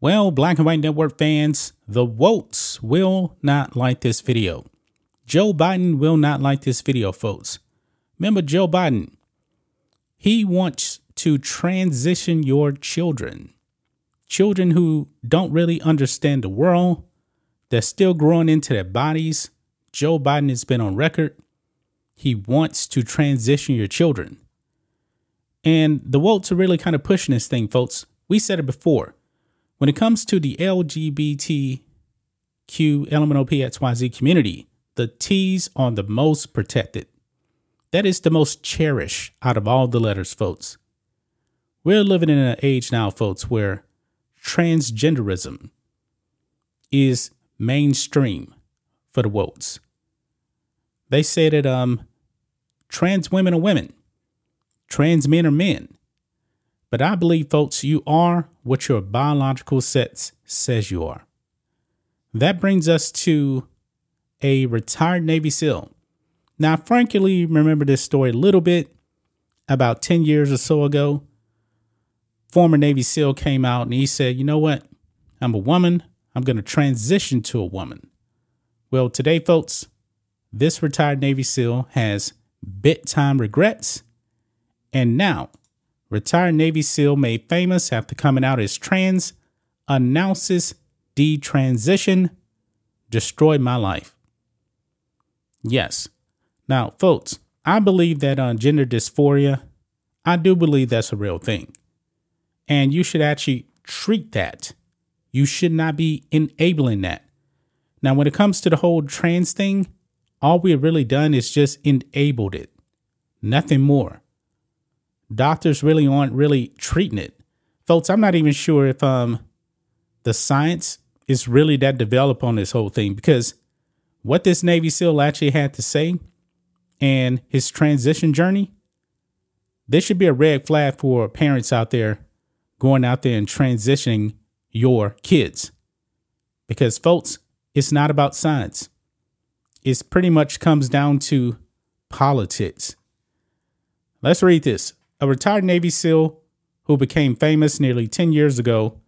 Well, Black and White Network fans, the Wotes will not like this video. Joe Biden will not like this video, folks. Remember Joe Biden? He wants to transition your children. Children who don't really understand the world, they're still growing into their bodies. Joe Biden has been on record. He wants to transition your children. And the Wotes are really kind of pushing this thing, folks. We said it before when it comes to the LGBTQ LMNOP community, the T's are the most protected. That is the most cherished out of all the letters, folks. We're living in an age now, folks, where transgenderism is mainstream for the wotes. They say that um, trans women are women, trans men are men, but I believe, folks, you are what your biological sex says you are. That brings us to a retired Navy SEAL. Now, frankly, remember this story a little bit. About 10 years or so ago, former Navy SEAL came out and he said, You know what? I'm a woman. I'm going to transition to a woman. Well, today, folks, this retired Navy SEAL has bit time regrets. And now retired Navy SEAL made famous after coming out as trans, announces detransition, destroyed my life. Yes. Now, folks, I believe that on uh, gender dysphoria, I do believe that's a real thing. And you should actually treat that. You should not be enabling that. Now, when it comes to the whole trans thing, all we have really done is just enabled it, nothing more doctors really aren't really treating it. Folks, I'm not even sure if um the science is really that developed on this whole thing because what this Navy SEAL actually had to say and his transition journey, this should be a red flag for parents out there going out there and transitioning your kids. Because folks, it's not about science. It pretty much comes down to politics. Let's read this a retired Navy SEAL who became famous nearly 10 years ago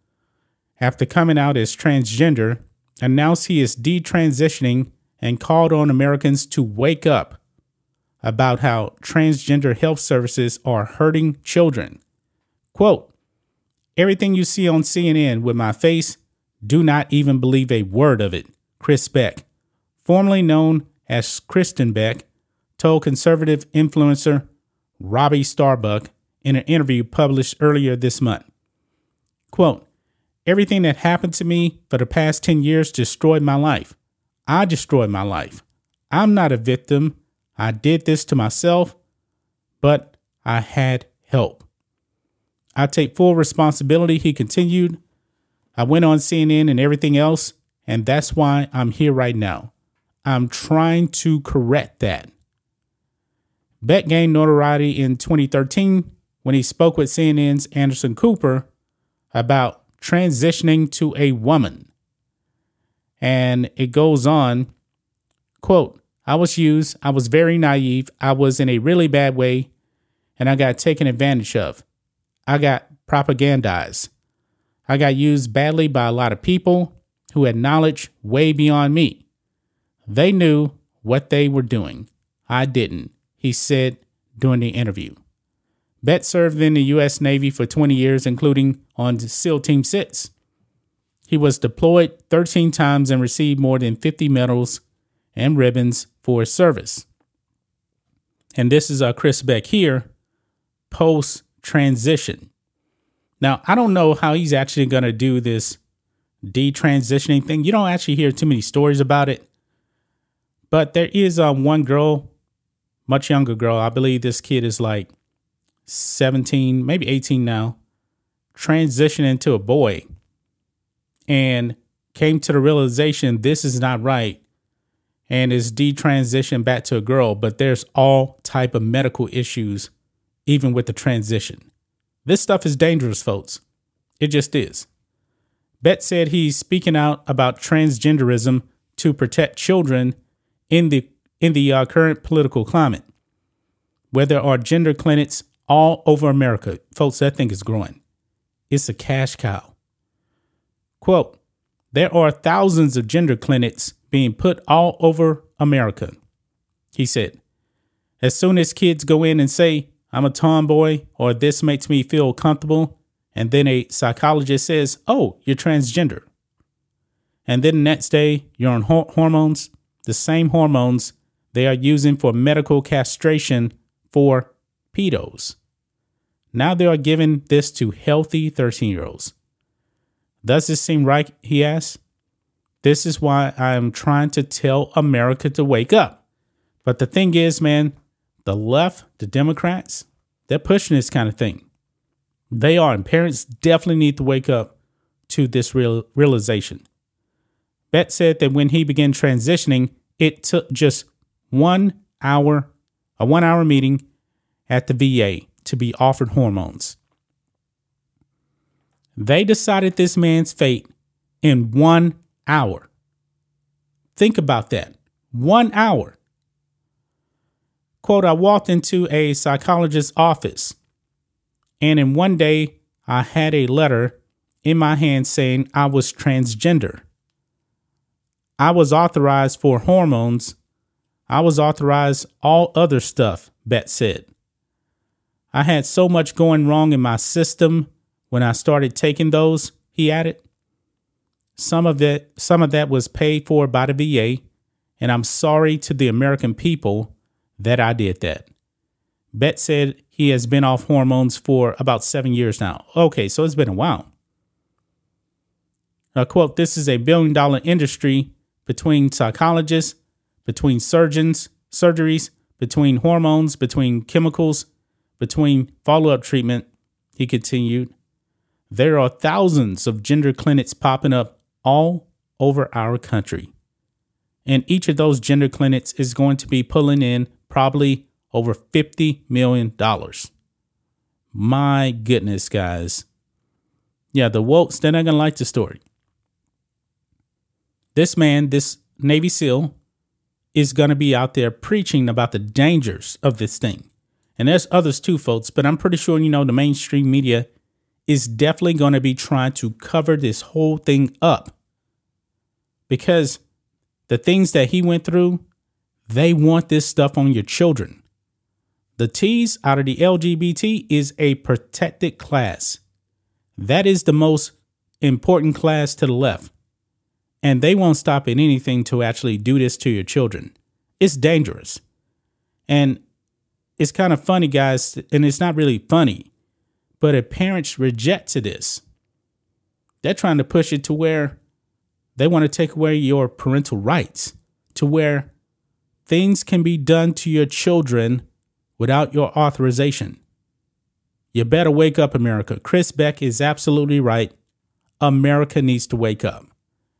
after coming out as transgender, announced he is detransitioning and called on Americans to wake up about how transgender health services are hurting children. Quote, Everything you see on CNN with my face, do not even believe a word of it, Chris Beck, formerly known as Kristin Beck, told conservative influencer Robbie Starbuck in an interview published earlier this month. Quote, Everything that happened to me for the past 10 years destroyed my life. I destroyed my life. I'm not a victim. I did this to myself, but I had help. I take full responsibility, he continued. I went on CNN and everything else, and that's why I'm here right now. I'm trying to correct that. Beck gained notoriety in 2013 when he spoke with CNN's Anderson Cooper about transitioning to a woman. And it goes on, quote, I was used, I was very naive, I was in a really bad way, and I got taken advantage of. I got propagandized. I got used badly by a lot of people who had knowledge way beyond me. They knew what they were doing. I didn't he said during the interview. Beck served in the U.S. Navy for 20 years, including on SEAL Team 6. He was deployed 13 times and received more than 50 medals and ribbons for his service. And this is uh, Chris Beck here, post transition. Now, I don't know how he's actually going to do this detransitioning thing. You don't actually hear too many stories about it. But there is um, one girl much younger girl. I believe this kid is like 17, maybe 18 now, transitioning to a boy and came to the realization this is not right and is detransitioned back to a girl, but there's all type of medical issues even with the transition. This stuff is dangerous, folks. It just is. Beck said he's speaking out about transgenderism to protect children in the in the uh, current political climate, where there are gender clinics all over America. Folks, that thing is growing. It's a cash cow. Quote, there are thousands of gender clinics being put all over America. He said, as soon as kids go in and say, I'm a tomboy or this makes me feel comfortable, and then a psychologist says, Oh, you're transgender. And then the next day, you're on hormones, the same hormones they are using for medical castration for pedos. Now they are giving this to healthy 13 year olds. Does this seem right? He asked. This is why I am trying to tell America to wake up. But the thing is, man, the left, the Democrats, they're pushing this kind of thing. They are, and parents definitely need to wake up to this real realization. Beck said that when he began transitioning, it took just one hour, a one hour meeting at the VA to be offered hormones. They decided this man's fate in one hour. Think about that. One hour. Quote I walked into a psychologist's office, and in one day, I had a letter in my hand saying I was transgender. I was authorized for hormones. I was authorized all other stuff, Beck said. I had so much going wrong in my system when I started taking those, he added. Some of that some of that was paid for by the VA, and I'm sorry to the American people that I did that. Beck said he has been off hormones for about seven years now. Okay, so it's been a while. I quote, this is a billion dollar industry between psychologists, between surgeons, surgeries, between hormones, between chemicals, between follow up treatment. He continued, there are thousands of gender clinics popping up all over our country. And each of those gender clinics is going to be pulling in probably over $50 million. My goodness, guys. Yeah, the wokes, they're not going to like the story. This man, this Navy SEAL, is going to be out there preaching about the dangers of this thing. And there's others too, folks, but I'm pretty sure you know the mainstream media is definitely going to be trying to cover this whole thing up because the things that he went through, they want this stuff on your children. The T's out of the LGBT is a protected class. That is the most important class to the left. And they won't stop at anything to actually do this to your children. It's dangerous. And it's kind of funny, guys, and it's not really funny, but if parents reject to this, they're trying to push it to where they want to take away your parental rights, to where things can be done to your children without your authorization. You better wake up, America. Chris Beck is absolutely right. America needs to wake up.